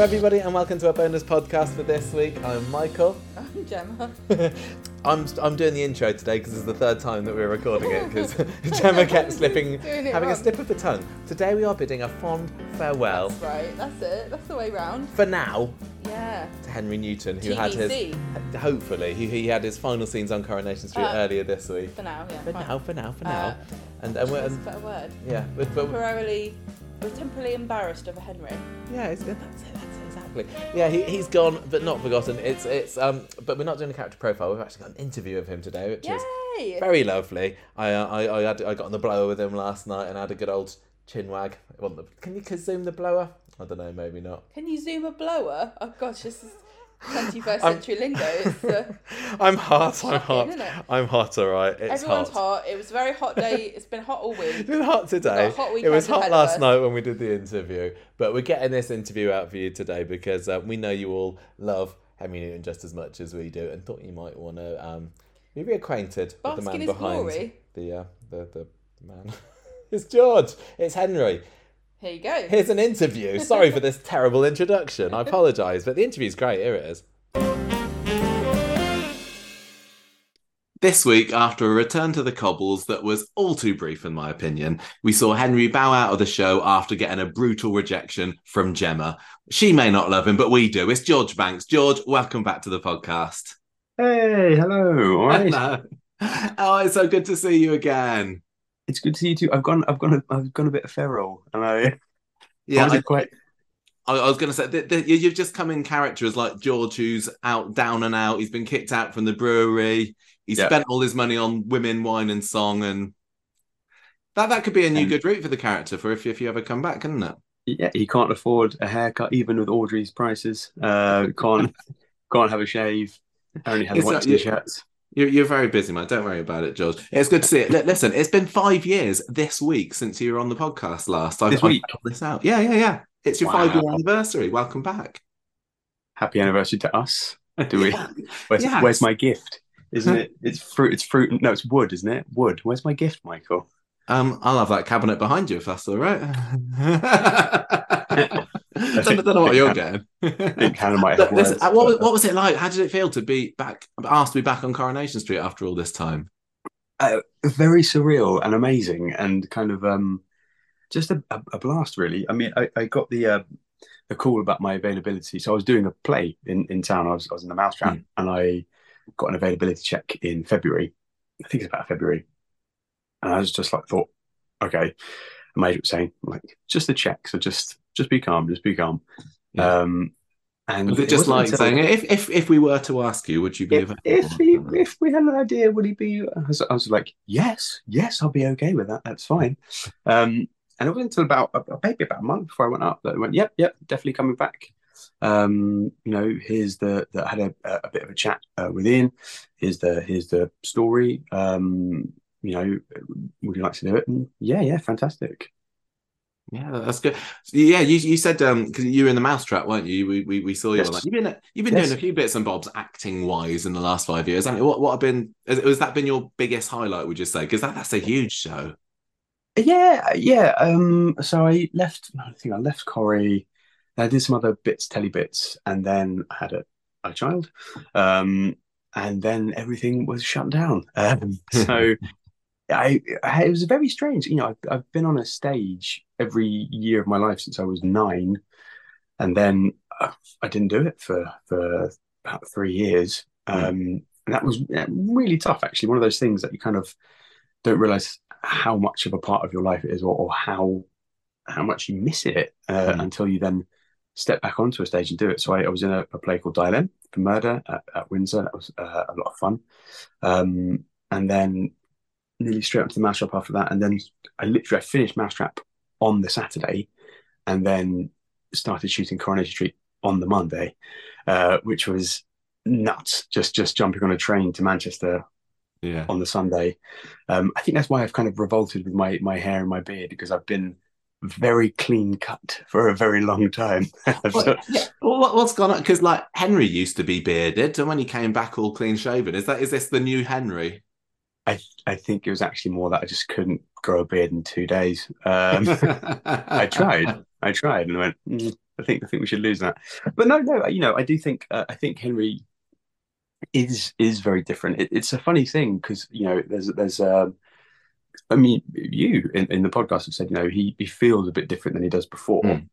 everybody, and welcome to our bonus podcast for this week. I'm Michael. I'm Gemma. I'm I'm doing the intro today because it's the third time that we're recording it because Gemma kept slipping, having a slip of the tongue. Today we are bidding a fond farewell That's right. That's it. That's the way round. for now Yeah. to Henry Newton, who had his hopefully he, he had his final scenes on Coronation Street Uh, earlier this week. For now, yeah. For fine. now, for now, for Uh, now, and and, we're, That's a better word. yeah, but, but Temporarily, we're temporarily embarrassed of a Henry. Yeah, it's good. That's it. Exactly. Yeah, he, he's gone, but not forgotten. It's it's um, but we're not doing a character profile. We've actually got an interview of him today, which is very lovely. I uh, I I, had, I got on the blower with him last night and I had a good old chin wag. Can you zoom the blower? I don't know, maybe not. Can you zoom a blower? Oh gosh, this is 21st I'm- century lingo. It's, uh, I'm hot. I'm hot. I'm hot. All right. It's everyone's hot. hot. It was a very hot day. It's been hot all week. It's been hot today. Hot it was hot last night when we did the interview, but we're getting this interview out for you today because uh, we know you all love Henry Newton just as much as we do, and thought you might want to um, be reacquainted with the man behind glory. the uh, the the man. it's George. It's Henry. Here you go. Here's an interview. Sorry for this terrible introduction. I apologise, but the interview's great. Here it is. This week, after a return to the cobbles that was all too brief, in my opinion, we saw Henry bow out of the show after getting a brutal rejection from Gemma. She may not love him, but we do. It's George Banks. George, welcome back to the podcast. Hey, hello. All right. Hello. Oh, it's so good to see you again. It's good to see you too. I've gone, I've gone, I've gone a bit feral, and I, Yeah, I I, quite. I, I was going to say that that you- you've just come in character as like George, who's out down and out. He's been kicked out from the brewery. He Yeah. spent all his money on women, wine, and song, and that that could be a new And- good route for the character for if if you ever come back, couldn't it? Yeah, he can't afford a haircut even with Audrey's prices. Uh, can't, can't have a shave. Only has one t-shirts. You're, you're very busy, man. Don't worry about it, George. It's good to see it. Li- Listen, it's been five years this week since you were on the podcast last. I've, This week? this out. Yeah, yeah, yeah. It's your Wow. five year anniversary. Welcome back. Happy anniversary to us. Do we? Yeah. Where's, Yes. where's my gift? Isn't it? It's fruit. It's fruit. No, it's wood, isn't it? Wood. Where's my gift, Michael? Um, I'll have that cabinet behind you if that's all right. I don't, don't know what you're getting. I think Hannah might have words, what, was- but- what was it like? How did it feel to be back, asked to be back on Coronation Street after all this time? uh, very surreal and amazing and kind of um just a, a, blast really i mean i, I got the uh, a call about my availability so i was doing a play in, in town I was, I was in the mousetrap Mm. and i got an availability check in february i think it's about february and i was just like thought okay a major was saying like just a check so just just be calm just be calm Yeah. um and Was it just wasn't like saying, if, if if we were to ask you, would you be if, available? if he if we had an idea, would he be? I was, I was like, yes, yes, I'll be okay with that. That's fine. Um, and it wasn't until about maybe about a month before I went up that I went, yep, yep, definitely coming back. Um, you know, here's the that had a, a bit of a chat uh, with Ian. Here's the here's the story. Um, you know, would you like to do it? And yeah, yeah, fantastic. Yeah, that's good. Yeah, you you said um because you were in the mousetrap, weren't you? We we, we saw you. Yes. that. You've been you've been Yes. doing a few bits and bobs acting wise in the last five years. haven't you? what what have been has, has that been your biggest highlight? Would you say? Because that, that's a huge show. Yeah, yeah. Um, so I left. I think I left Corrie. I did some other bits, telly bits, and then I had a, a child. Um, and then everything was shut down. Um, so I, I, it was very strange. You know, I've, I've been on a stage every year of my life since I was nine, and then uh, I didn't do it for for about three years. Um, and that was really tough. Actually, one of those things that you kind of don't realize how much of a part of your life it is, or, or how how much you miss it uh, Mm. until you then step back onto a stage and do it. So I, I was in a, a play called Dilemma for Murder at, at Windsor. That was uh, a lot of fun. Um, and then nearly straight up to the Mousetrap after that. And then I literally I finished Mousetrap on the Saturday, and then started shooting Coronation Street on the Monday, uh, which was nuts. Just just jumping on a train to Manchester Yeah. on the Sunday. Um, I think that's why I've kind of revolted with my my hair and my beard because I've been very clean cut for a very long time. I've Well, sort- yeah. Well, what, what's gone on? Because like Henry used to be bearded, and when he came back all clean shaven, is that is this the new Henry? I I think it was actually more that I just couldn't grow a beard in two days. Um, I tried, I tried, and I went. Mm, I think I think we should lose that. But no, no, you know, I do think uh, I think Henry is is very different. It, it's a funny thing because you know there's there's um, I mean you in, in the podcast have said you know he he feels a bit different than he does before. Mm.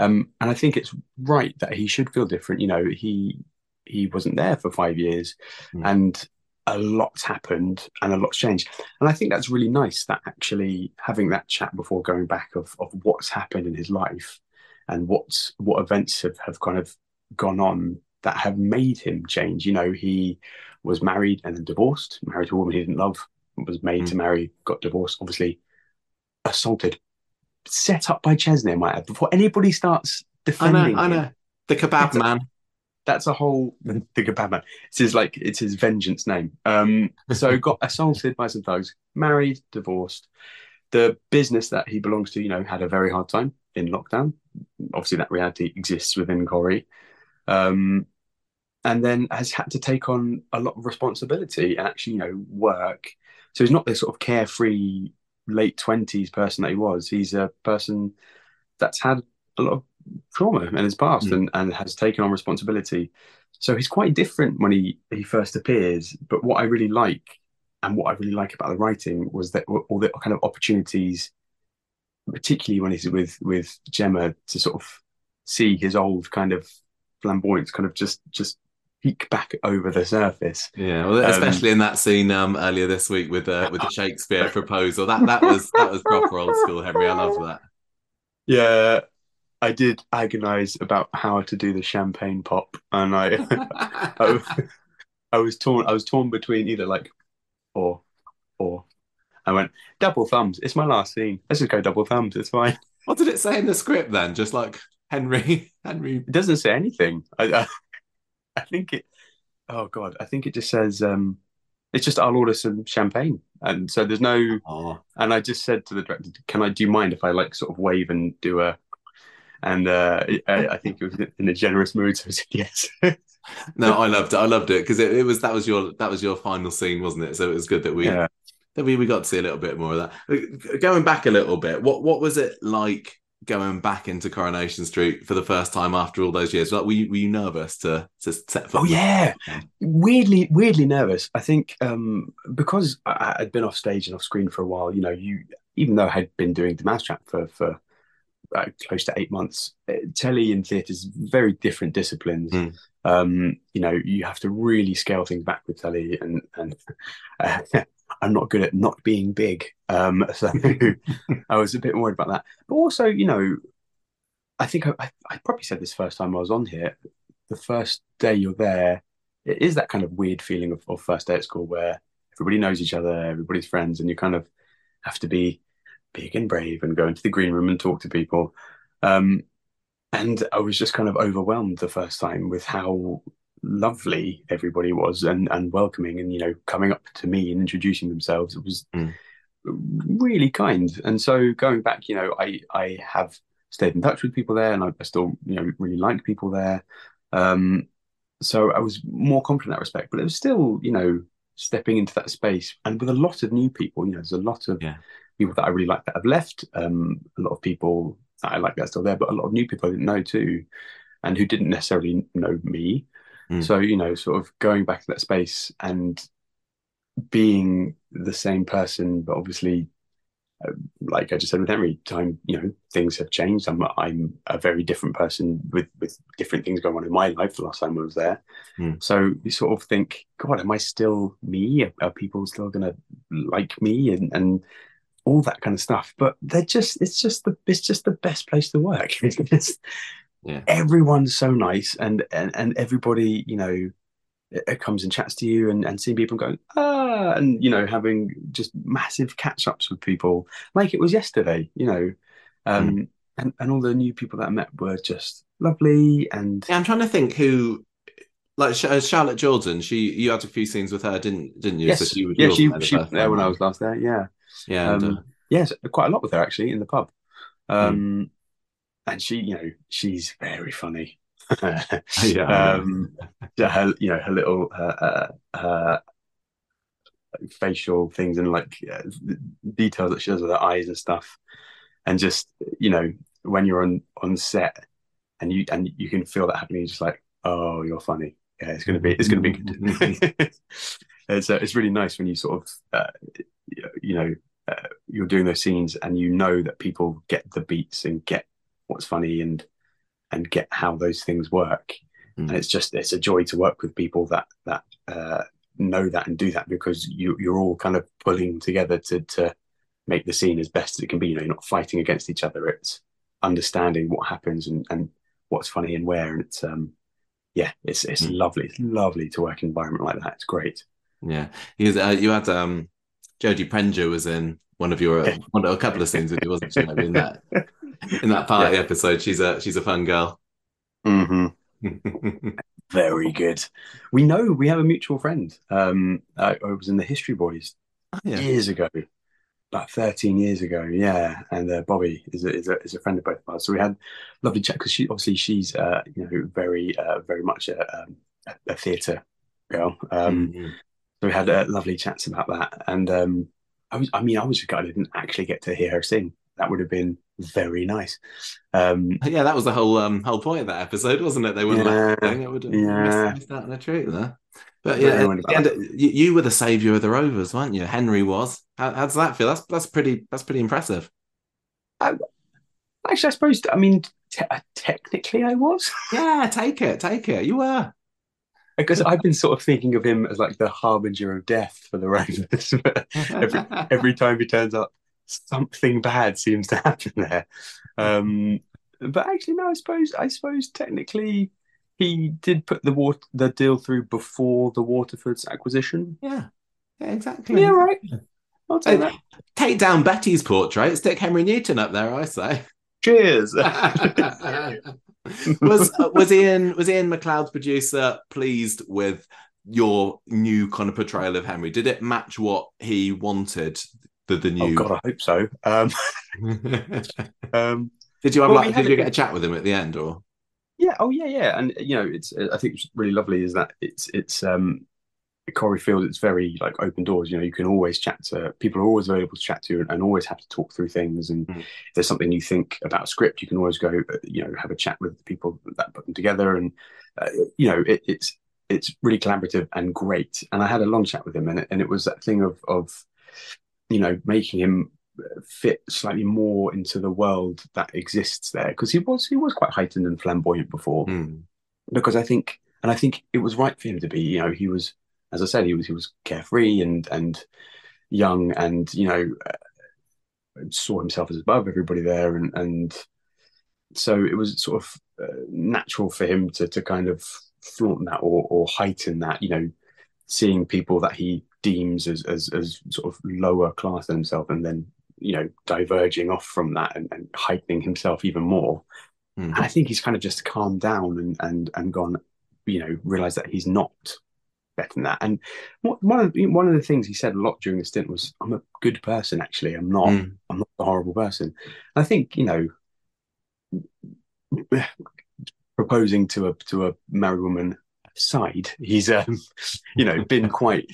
Um, and I think it's right that he should feel different. You know, he he wasn't there for five years, Mm. and a lot's happened and a lot's changed. And I think that's really nice that actually having that chat before going back of of what's happened in his life and what's what events have, have kind of gone on that have made him change. You know, he was married and then divorced, married to a woman he didn't love, was made to mm. marry, got divorced, obviously assaulted, set up by Chesney, I might add, before anybody starts I defending know, I know. The kebab man. That's a whole thing of man. It's his like it's his vengeance name. Um, so got assaulted by some thugs, married, divorced. The business that he belongs to, you know, had a very hard time in lockdown. Obviously, that reality exists within Corrie. Um, and then has had to take on a lot of responsibility and actually, you know, work. So he's not this sort of carefree late twenties person that he was. He's a person that's had a lot of trauma in his past Mm. and, and has taken on responsibility. So he's quite different when he, he first appears. But what I really like and what I really like about the writing was that all the kind of opportunities, particularly when he's with with Gemma, to sort of see his old kind of flamboyance kind of just just peek back over the surface. Yeah, well, Um, especially in that scene um, earlier this week with uh, with the Shakespeare proposal. That that was that was proper old school, Henry. I love that. Yeah, I did agonize about how to do the champagne pop, and I I, I was torn. I was torn between either like or or. I went double thumbs. It's my last scene. Let's just go double thumbs. It's fine. What did it say in the script then? Just like Henry, Henry. It doesn't say anything. I, I, I think it. Oh God, I think it just says. um It's just I'll order some champagne, and so there's no. Oh, And I just said to the director, "Can I? Do you mind if I like sort of wave and do a?" And uh, I, I think it was in a generous mood, so I said yes. no, I loved it. I loved it because it, it was that was your that was your final scene, wasn't it? So it was good that we yeah. that we, we got to see a little bit more of that. Going back a little bit, what what was it like going back into Coronation Street for the first time after all those years? Like, were you, were you nervous to to set foot? Oh yeah, weirdly, weirdly nervous. I think um, because I, I'd been off stage and off screen for a while. You know, you even though I had been doing the Mousetrap for for uh, close to eight months, uh, telly and theatre is very different disciplines. Mm. Um, you know, you have to really scale things back with telly, and and uh, I'm not good at not being big. Um, so I was a bit worried about that. But also, you know, I think I, I, I probably said this first time I was on here. The first day you're there, it is that kind of weird feeling of, of first day at school where everybody knows each other, everybody's friends, and you kind of have to be big and brave and go into the green room and talk to people. Um, and I was just kind of overwhelmed the first time with how lovely everybody was and, and welcoming and, you know, coming up to me and introducing themselves. It was Mm. really kind. And so going back, you know, I, I have stayed in touch with people there and I, I still, you know, really like people there. Um, so I was more confident in that respect, but it was still, you know, stepping into that space and with a lot of new people, you know, there's a lot of Yeah. People that I really like that have left, um, a lot of people that I like that are still there, but a lot of new people I didn't know too, and who didn't necessarily know me. Mm. So, you know, sort of going back to that space and being the same person, but obviously uh, like I just said with Henry, time you know things have changed. I'm I'm a very different person with with different things going on in my life. The last time I was there, Mm. so you sort of think, God, am I still me? Are, are people still going to like me and and all that kind of stuff? But they're just it's just the it's just the best place to work. It's, Yeah. everyone's so nice and and and everybody you know it it comes and chats to you and, and seeing people going ah and you know having just massive catch ups with people like it was yesterday you know um and, and all the new people that I met were just lovely and Yeah, I'm trying to think who, like uh, Charlotte Jordan. She, you had a few scenes with her, didn't didn't you? yes So she, yeah she she there when I was last there yeah Yeah, and, uh, um yes quite a lot with her actually in the pub um and she you know she's very funny Yeah. um her you know her little her, uh, her facial things and like uh, details that she does with her eyes and stuff and just you know when you're on on set and you and you can feel that happening. You're just like, oh, you're funny. Yeah, it's gonna be it's gonna be good. it's uh, it's really nice when you sort of uh, you know uh, you're doing those scenes and you know that people get the beats and get what's funny and and get how those things work. Mm. And it's just it's a joy to work with people that that uh, know that and do that because you you're all kind of pulling together to to make the scene as best as it can be. You know, you're not fighting against each other. It's understanding what happens and and what's funny and where. And it's um yeah, it's it's Mm. lovely. It's lovely to work in an environment like that. It's great. Yeah, was, uh, you had um, Jodie Prenger was in one of your Yeah. one a couple of scenes with you, wasn't she? Maybe in that in that party episode, she's a she's a fun girl. hmm Very good. We know we have a mutual friend. Um, I, I was in the History Boys Oh, yeah. years ago, about 13 years ago. Yeah. And uh, Bobby is a, is, a, is a friend of both of us. So we had lovely chat because she obviously she's, uh, you know, very, uh, very much a, um, a, a theatre girl. Um, Mhm. So we had uh, lovely chats about that. And um, I was, I mean, I was just I didn't actually get to hear her sing. That would have been very nice. Um, Yeah, that was the whole um whole point of that episode, wasn't it? They weren't Yeah, laughing. It would have yeah. missed, out on a treat there. But yeah, know at about the end, you, you were the savior of the Rovers, weren't you? Henry was. How, how does that feel? That's that's pretty that's pretty impressive. actually, I suppose, I mean, te- technically I was. Yeah, take it, take it. You were. Because I've been sort of thinking of him as like the harbinger of death for the. But every every time he turns up, something bad seems to happen there. Um, but actually, no. I suppose I suppose technically he did put the water the deal through before the Waterford's acquisition. yeah, yeah, exactly. Yeah, right. I'll take that. Take down Betty's portrait, stick Henry Newton up there, I say. Cheers. was was Ian was Iain MacLeod's producer pleased with your new kind of portrayal of Henry? Did it match what he wanted? The the oh new. God, I hope so. Um, um, did you have Well, like? Did you get a chat with him at the end, or? Yeah, oh yeah, yeah, and you know, it's I think it's really lovely is that it's it's um Corrie feels it's very like open doors. You know, you can always chat to people are always available to chat to and, and always have to talk through things. And Mm. if there's something you think about a script, you can always go, uh, you know, have a chat with the people that put them together. And uh, you know, it, it's it's really collaborative and great. And I had a long chat with him, and it, and it was that thing of of you know making him fit slightly more into the world that exists there because he was he was quite heightened and flamboyant before Hmm. because I think and I think it was right for him to be you know he was as I said he was he was carefree and and young and you know uh, saw himself as above everybody there and and so it was sort of uh, natural for him to to kind of flaunt that or or heighten that you know seeing people that he deems as as, as sort of lower class than himself and then you know diverging off from that and, and heightening himself even more Hmm. and I think he's kind of just calmed down and and and gone, you know, realized that he's not better than that. And one of the, one of the things he said a lot during the stint was, "I'm a good person. Actually, I'm not. Hmm. I'm not a horrible person." I think you know, proposing to a to a married woman aside, he's um, you know, been quite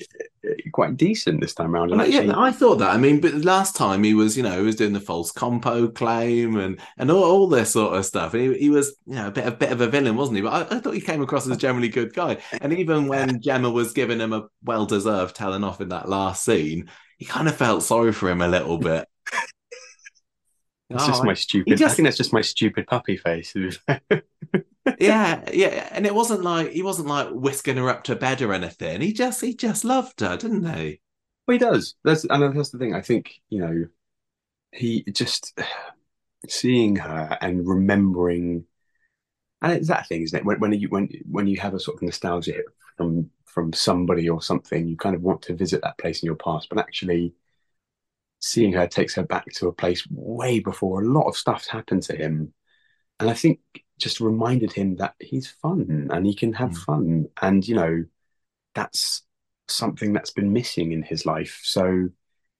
quite decent this time around. And Well, yeah, I thought that. I mean, but last time he was, you know, he was doing the false compo claim and and all, all this sort of stuff. And he, he was, you know, a bit, a bit of a villain, wasn't he? But I, I thought he came across as a generally good guy. And even when Gemma was giving him a well-deserved telling off in that last scene, he kind of felt sorry for him a little bit. it's Oh, just my stupid. just- I think that's just my stupid puppy face. Yeah, yeah, and it wasn't like he wasn't like whisking her up to bed or anything. He just he just loved her, didn't he? Well, he does. That's and that's the thing. I think you know, he just seeing her and remembering, and it's that thing, isn't it? When, when you when when you have a sort of nostalgia from from somebody or something, you kind of want to visit that place in your past, but actually seeing her takes her back to a place way before a lot of stuff's happened to him, and I think just reminded him that he's fun and he can have Mm. fun, and you know, that's something that's been missing in his life. So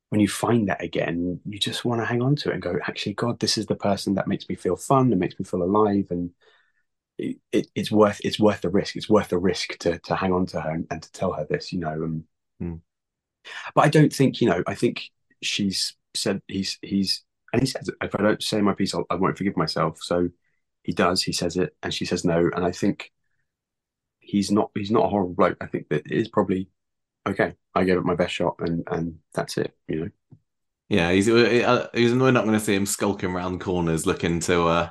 when you find that again, you just want to hang on to it and go, actually, God, this is the person that makes me feel fun and makes me feel alive, and it, it, it's worth it's worth the risk. It's worth the risk to to hang on to her and, and to tell her this, you know. Um, Hmm. But I don't think, you know, I think she's said he's he's and he says if I don't say my piece, I'll, I won't forgive myself. So he does. He says it, and she says no. And I think he's not he's not a horrible bloke. I think that it is probably okay. I gave it my best shot, and and that's it. You know. Yeah, he's, uh, he's we're not going to see him skulking around corners looking to uh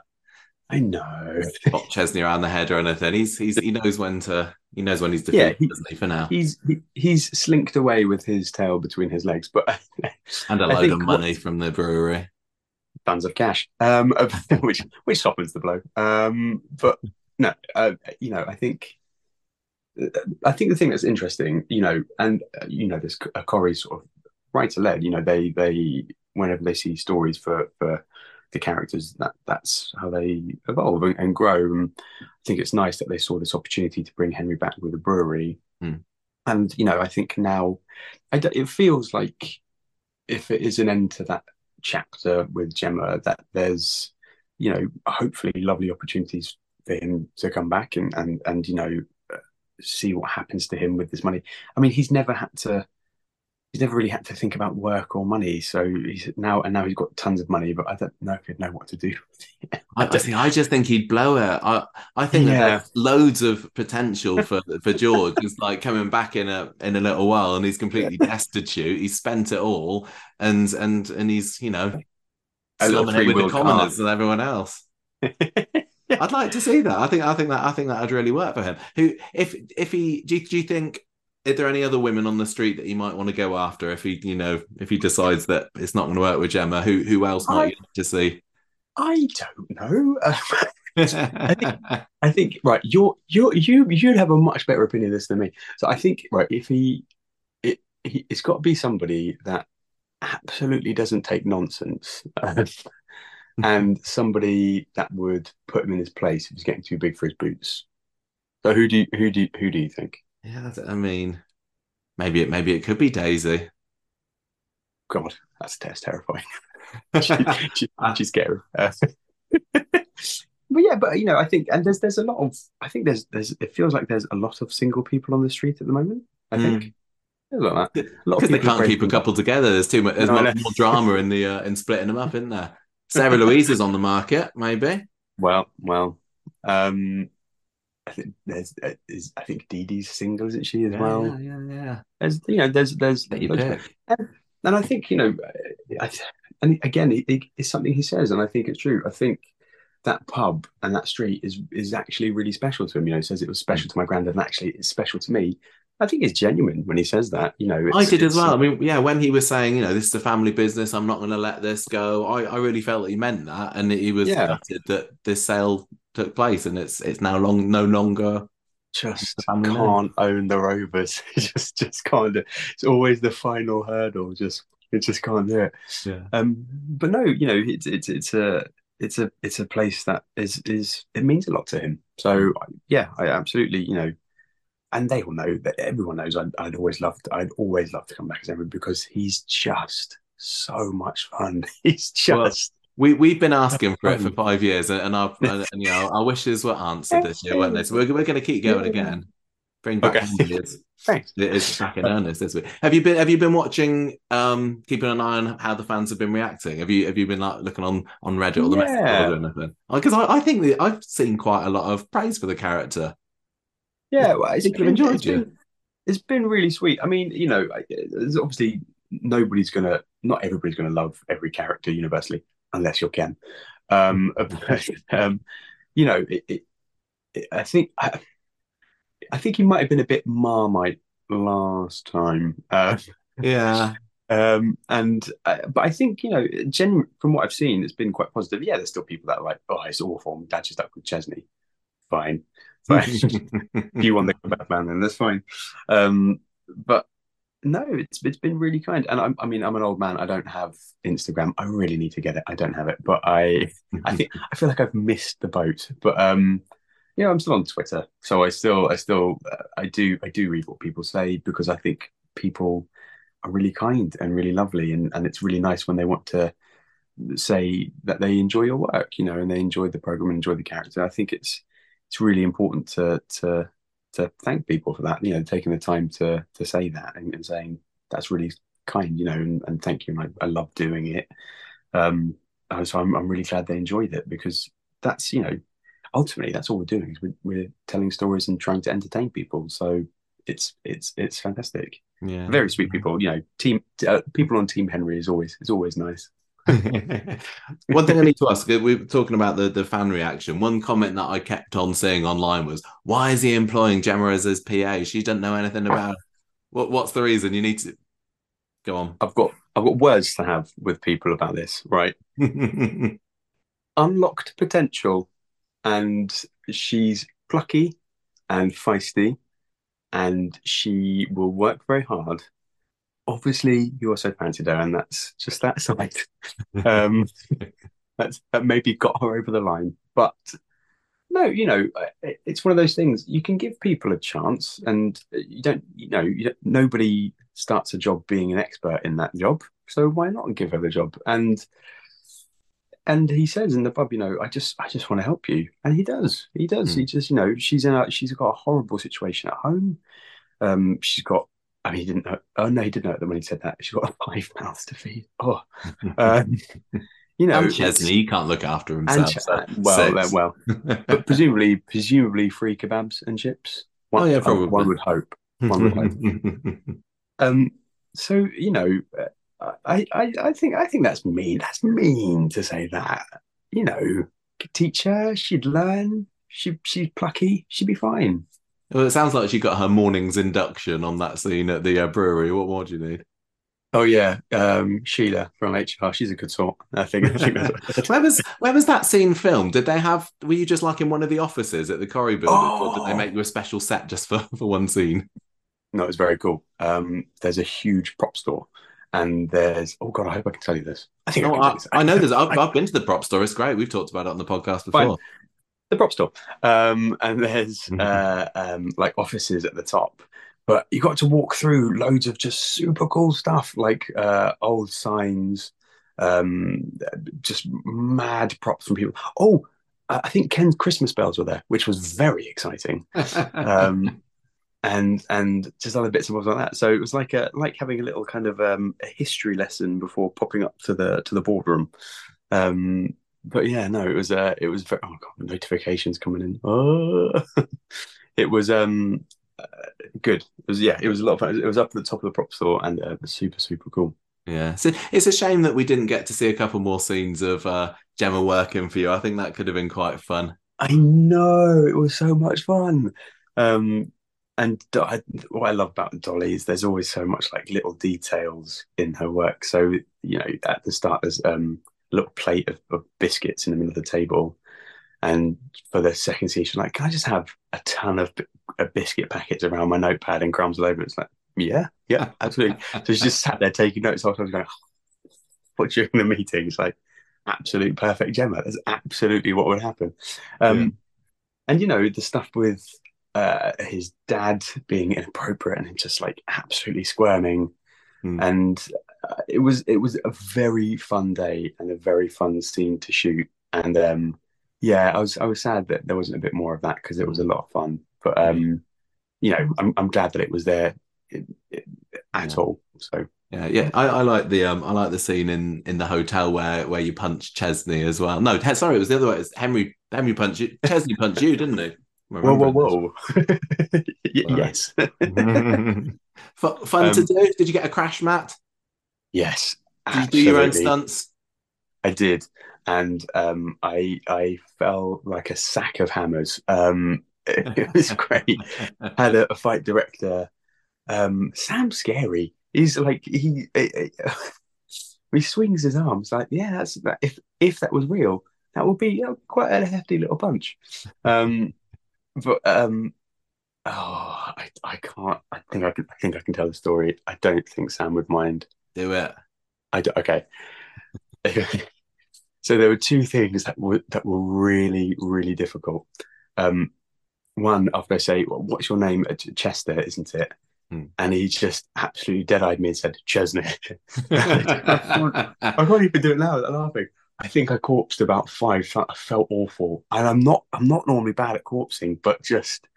I know. pop Chesney around the head or anything. He's he's he knows when to he knows when he's defeated, Yeah, he- doesn't he? For now, He's he, he's slinked away with his tail between his legs, but and a load of what- money from the brewery. Tons of cash, um, which which softens the blow. Um, but no, uh, you know, I think I think the thing that's interesting, you know, and uh, you know, this uh, Corrie sort of writer led. You know, they they whenever they see stories for for the characters, that that's how they evolve and, and grow. And I think it's nice that they saw this opportunity to bring Henry back with a brewery. Hmm. And you know, I think now, I d it feels like if it is an end to that chapter with Gemma, that there's, you know, hopefully lovely opportunities for him to come back and and and you know see what happens to him with this money. I mean, he's never had to. He's never really had to think about work or money. So he's now and now he's got tons of money, but I don't know if he'd know what to do. I, I, see, I just think he'd blow it. I I think Yeah. there's loads of potential for for George. He's like coming back in a in a little while, and he's completely destitute. He's spent it all, and and and he's you know slumming it with the car. commoners and everyone else. I'd like to see that. I think I think that I think that would really work for him. Who if if he do do you think are there any other women on the street that he might want to go after if he you know if he decides that it's not going to work with Gemma? Who who else might I- you like to see? I don't know. I think right. You're you you you'd have a much better opinion of this than me. So I think right if he it he, it's got to be somebody that absolutely doesn't take nonsense, and somebody that would put him in his place if he's getting too big for his boots. So who do you, who do you, who do you think? Yeah, I mean, maybe it maybe it could be Daisy. God, that's that's terrifying. she, she, she's scary. Uh, but yeah, but you know, I think, and there's there's a lot of, I think there's there's it feels like there's a lot of single people on the street at the moment. I think there's a lot of that. A lot Because of they people can't keep a couple together. There's too much. There's No, more, more drama in the uh, in splitting them up, isn't there? Sarah Louise is on the market, maybe. Well, well, um, I think there's uh, is I think Dee Dee's single, isn't she as Yeah, well? yeah, yeah. yeah. There's you know there's there's loads and I think you know, I, and again, it, it- it's something he says, and I think it's true. I think that pub and that street is is actually really special to him. You know, he says it was special to my granddad, and actually it's special to me. I think it's genuine when he says that. You know, I did as well. I mean, yeah, when he was saying, you know, this is a family business, I'm not going to let this go. I, I really felt that he meant that, and he was Yeah. that this sale took place, and it's it's now long no longer. just name. can't own the Rovers. It's just just can't do it. It's always the final hurdle. Just it just can't do it. Yeah. Um, but no, you know, it's it's it's a it's a it's a place that is is it means a lot to him. So yeah, I absolutely, you know, and they all know that everyone knows I'd, I'd always love to, I'd always love to come back as Henry because he's just so much fun. He's just We we've been asking for it for five years, and, our and, and, you know our wishes were answered this year, weren't they? So we're, we're going to keep going again. Bring back Okay. It's, thanks. it's back in earnest this week. Have you been Have you been watching? Um, keeping an eye on how the fans have been reacting. Have you Have you been like looking on on Reddit or the message Yeah. board or anything? Because I, I think that I've seen quite a lot of praise for the character. Yeah, well, it's People been, enjoyed it's you. been it's been really sweet. I mean, you know, there's obviously nobody's gonna, not everybody's gonna love every character universally, unless you're Ken. Um, but, um, you know, it, it, it, I think I, I think he might have been a bit Marmite last time. Uh, Yeah, um, and uh, but I think you know, gen from what I've seen, it's been quite positive. Yeah, there's still people that are like, "Oh, it's awful." I'm glad you're stuck with Chesney. Fine, fine. if you want the Batman, then that's fine. Um, but no, it's it's been really kind. And I'm, I mean, I'm an old man. I don't have Instagram. I really need to get it. I don't have it, but I I think I feel like I've missed the boat. But um, yeah, I'm still on Twitter, so I still I still uh, I do I do read what people say because I think people are really kind and really lovely, and and it's really nice when they want to say that they enjoy your work, you know, and they enjoy the program and enjoy the character. I think it's it's really important to to to thank people for that, you know, taking the time to to say that and, and saying that's really kind, you know, and, and thank you. And I, I love doing it. Um, and so I'm I'm really glad they enjoyed it because that's you know ultimately that's all we're doing is we're, we're telling stories and trying to entertain people. So it's it's it's fantastic. Yeah. Very sweet people. You know, team uh, people on Team Henry is always is always nice. One thing I need to ask, we were talking about the, the fan reaction. One comment that I kept on seeing online was, why is he employing Gemma as his PA? She doesn't know anything about it. What what's the reason? You need to go on. I've got I've got words to have with people about this, right? Unlocked potential, and she's plucky and feisty, and she will work very hard. Obviously, you also fancied her, and that's just that side. um, that's that maybe got her over the line, but no, you know, it- it's one of those things. You can give people a chance, and you don't, you know, you don't, nobody starts a job being an expert in that job, so why not give her the job? And and he says in the pub, you know, I just, I just want to help you, and he does, he does. Hmm. He just, you know, she's in a, she's got a horrible situation at home. Um, she's got. I mean, he didn't know. Oh no, he did know it when he said that. She's got five mouths to feed. Oh, um, you know, and Chesney, he can't look after himself. Ch- so well, uh, well, but presumably, presumably free kebabs and chips. One, Oh, yeah, uh, probably. One would hope. One would hope. Um, so you know, uh, I, I, I think, I think that's mean. That's mean to say that. You know, teach her. She'd learn. She, she's plucky. She'd be fine. Well, it sounds like she got her morning's induction on that scene at the uh, brewery. What more do you need? Oh yeah, um, Sheila from HR. She's a good sort. I think. I think where was where was that scene filmed? Did they have? Were you just like in one of the offices at the Corrie building, or did they Oh. make you a special set just for, for one scene? No, it's very cool. Um, there's a huge prop store, and there's oh god, I hope I can tell you this. I think I, No, I, this. I know there's. I've, I- I've been to the prop store. It's great. We've talked about it on the podcast Fine. The prop store. Um, and there's Mhm. uh, um, like offices at the top. But you got to walk through loads of just super cool stuff, like uh, old signs, um, just mad props from people. Oh, I I think Ken's Christmas bells were there, which was very exciting. Um, and and just other bits and bobs like that. So it was like a like having a little kind of um, a history lesson before popping up to the to the boardroom. Um, but yeah, no, it was uh, it was very, oh god, notifications coming in. Oh, it was um uh, good. It was yeah, it was a lot of fun. It was up at the top of the prop store and uh, it was super super cool. Yeah, so it's a shame that we didn't get to see a couple more scenes of uh, Gemma working for you. I think that could have been quite fun. I know it was so much fun. Um, and I, what I love about Dolly is there's always so much like little details in her work. So you know, at the start, there's um, little plate of, of biscuits in the middle of the table, and for the second scene, she's like, "Can I just have a ton of, bi- biscuit packets around my notepad and crumbs all over?" It's like, "Yeah, yeah, absolutely." so she just sat there taking notes. All the whole time, going, "What during the meeting?" It's like, absolute perfect Gemma. That's absolutely what would happen. Um, Yeah. And you know the stuff with uh, his dad being inappropriate and him just like absolutely squirming, Hmm. and uh, it was it was a very fun day and a very fun scene to shoot. And um, yeah, I was I was sad that there wasn't a bit more of that because it was a lot of fun. But um, you know, I'm I'm glad that it was there it, it, at Yeah. all. So Yeah, yeah. I, I like the um, I like the scene in in the hotel where where you punch Chesney as well. No, sorry, it was the other way. It's Henry Henry punched you. Chesney punched you, didn't he? whoa whoa whoa, yes. Fu- Fun to Um, do. Did you get a crash mat? Yes, Did you do your own stunts? I did, and um, I I fell like a sack of hammers. Um, it, was great. Had a, a fight director, um, Sam Scary. He's like he he swings his arms like yeah. That's that. If if that was real, that would be you know, quite a hefty little punch. Um, but um, oh, I I can't. I think I can. I think I can tell the story. I don't think Sam would mind. Do it. I do, okay. so there were two things that were that were really really difficult. Um, one after I say, well, "What's your name?" Uh, Chester, isn't it? Hmm. And he just absolutely dead-eyed me and said, "Chesney." I can't even do it now. I'm laughing. I think I corpsed about five. I felt awful, and I'm not. I'm not normally bad at corpsing, but just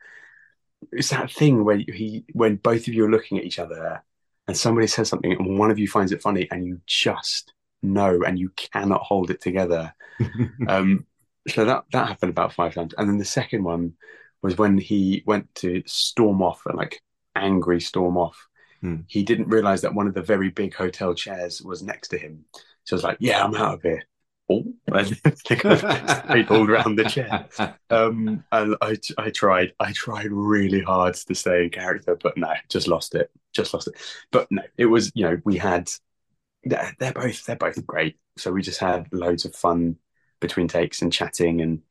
it's that thing where he, when both of you are looking at each other, and somebody says something, and one of you finds it funny, and you just know, and you cannot hold it together. Um, so that that happened about five times, and then the second one was when he went to storm off and like angry storm off. Hmm. He didn't realize that one of the very big hotel chairs was next to him. So I was like, "Yeah, I'm out of here." Oh, and they kind pulled around the chair. Um, and I, I tried, I tried really hard to stay in character, but no, just lost it, just lost it. But no, it was, you know, we had, they're, they're both, they're both great. So we just had loads of fun between takes and chatting and,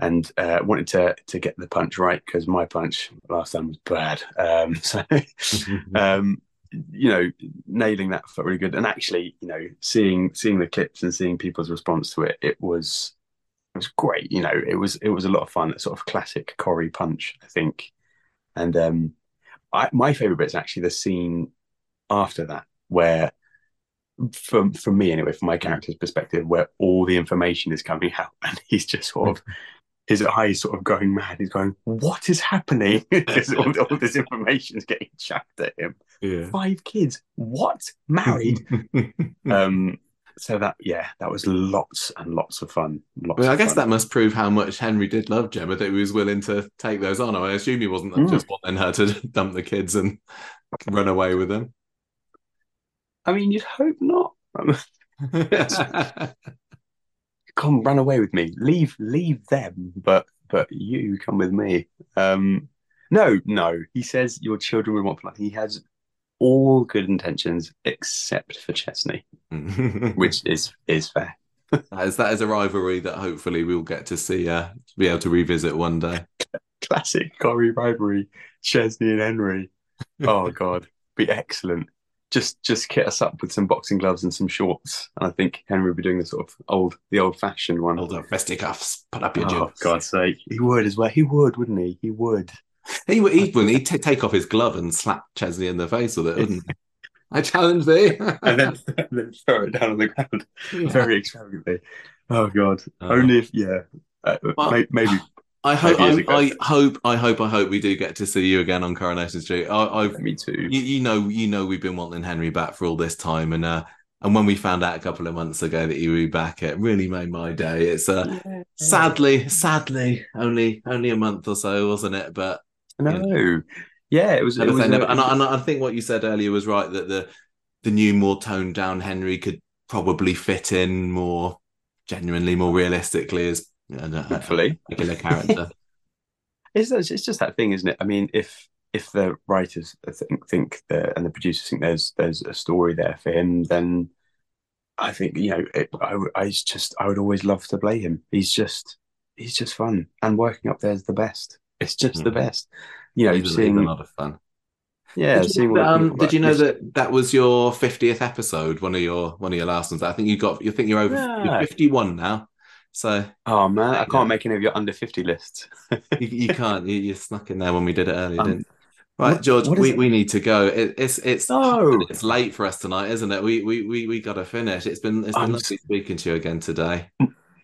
and uh, wanted to to get the punch right because my punch last time was bad. Um, so, um, you know, nailing that felt really good. And actually, you know, seeing seeing the clips and seeing people's response to it, it was it was great. You know, it was it was a lot of fun. That sort of classic Corrie punch, I think. And um, I, my favorite bit is actually the scene after that, where, from from me anyway, from my character's perspective, where all the information is coming out, and he's just sort of his eyes sort of going mad. He's going, "What is happening?" Because all, all this information is getting chucked at him. yeah. Five kids, what? Married? um. So that yeah, that was lots and lots of fun. Lots Well, I guess fun. that must prove how much Henry did love Gemma that he was willing to take those on. I assume he wasn't Mm. just wanting her to dump the kids and run away with them. I mean, you'd hope not. Come run away with me. Leave leave them, but but you come with me. Um no, no. He says your children will want for nothing. He has all good intentions except for Chesney, which is is fair. that is that is a rivalry that hopefully we'll get to see uh be able to revisit one day. Classic Corrie rivalry, Chesney and Henry. Oh god, be excellent. Just just kit us up with some boxing gloves and some shorts. And I think Henry would be doing the sort of old the old fashioned one. Hold up cuffs, put up your Oh jokes. God's sake. He would as well. He would, wouldn't he? He would. He would he'd, wouldn't he? He'd t- take off his glove and slap Chesney in the face with it, wouldn't he? I challenge thee. and then, then throw it down on the ground Yeah. very extravagantly. Oh God! Oh. Only if yeah, uh, Well, maybe I hope, I. I hope, I hope, I hope we do get to see you again on Coronation Street. I, I've, me too. you, you know, you know, we've been wanting Henry back for all this time, and uh, and when we found out a couple of months ago that he would be back, it really made my day. It's uh, sadly, sadly, only only a month or so, wasn't it? But no, yeah, it was. It was uh, never. And, I, and I think what you said earlier was right that the the new, more toned down Henry could probably fit in more genuinely, more realistically as you know, a hopefully. regular character. It's it's just that thing, isn't it? I mean, if if the writers think think that and the producers think there's there's a story there for him, then I think you know it, I I just I would always love to play him. He's just he's just fun, and working up there is the best. It's just the Mhm. best. You know, He's a- he's seeing a lot of fun. yeah, did you, know, what that, um, did you know that that was your fiftieth episode? One of your one of your last ones. I think you got. You think you're over. You're fifty one now. So Oh man, I can't make any of your under fifty lists. you, you can't. You, you snuck in there when we did it earlier, Um, didn't? Right, what- George. what We, it? we need to go. It, it's it's No. it's late for us tonight, isn't it? We we we, we got to finish. It's been it's been I'm lovely speaking to you again today.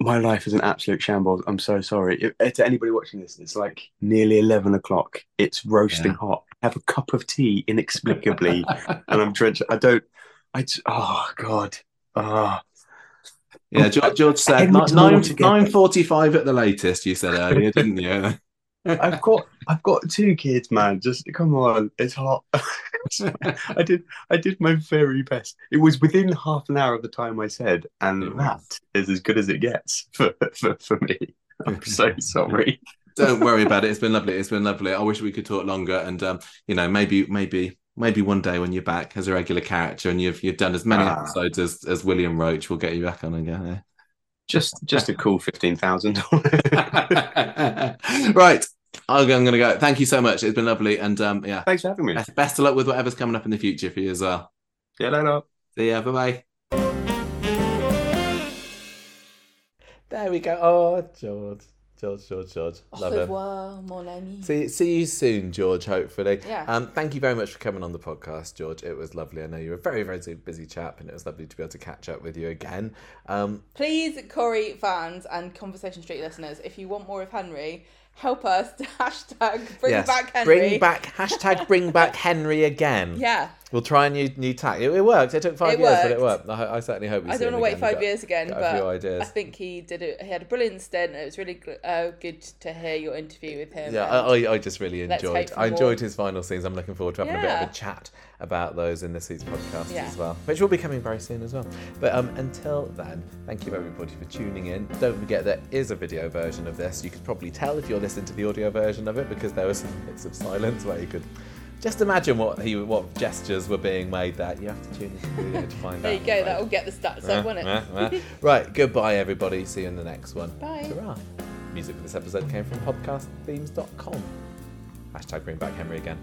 My life is an absolute shambles. I'm so sorry. If, to anybody watching this, it's like nearly 11 o'clock. It's roasting Yeah. hot. Have a cup of tea inexplicably, and I'm drenched. I don't, I, oh God. Oh, yeah, George, George said nine Todd nine together. nine forty five at the latest. You said earlier, didn't you? I've got, I've got two kids, man. Just come on. It's hot. I did, I did my very best. It was within half an hour of the time I said, and that is as good as it gets for, for, for me. I'm so sorry. Don't worry about it. It's been lovely. It's been lovely. I wish we could talk longer, and um, you know, maybe, maybe, maybe one day when you're back as a regular character and you've you've done as many Ah. episodes as as William Roach, we'll get you back on again. Just, just a cool fifteen thousand. right, I'm going to go. Thank you so much. It's been lovely, and um, yeah, Thanks for having me. best, best of luck with whatever's coming up in the future for you as well. See you later. See ya. Bye bye. There we go. Oh, George, George, George, George. Au Love him. revoir, mon ami. See, see you soon, George. Hopefully. Yeah. Um, thank you very much for coming on the podcast, George. It was lovely. I know you're a very, very busy chap, and it was lovely to be able to catch up with you again. Um, Please, Corrie fans and Conversation Street listeners, if you want more of Henry, help us to hashtag bring yes, back Henry. Bring back hashtag Bring back Henry again. Yeah. We'll try a new new tack. It, it worked. It took five It years, but it worked. worked. I, I certainly hope we I don't want to wait five Got- years again, but a. I think he did it. He had a brilliant stint. It was really uh, good to hear your interview with him. Yeah, I, I- just really enjoyed. I enjoyed his final scenes. I'm looking forward to having a bit of a chat about those in this week's podcast Yeah. as well, which will be coming very soon as well. But um, until then, thank you everybody for tuning in. Don't forget there is a video version of this. You could probably tell if you're listening to the audio version of it because there was some bits of silence where you could just imagine what he what gestures were being made that you have to tune into to find there out. There you go, that'll get the stats up, won't it? right, goodbye everybody. See you in the next one. Bye. Ta-ra. Music for this episode came from podcastthemes.com. Hashtag bring back Henry again.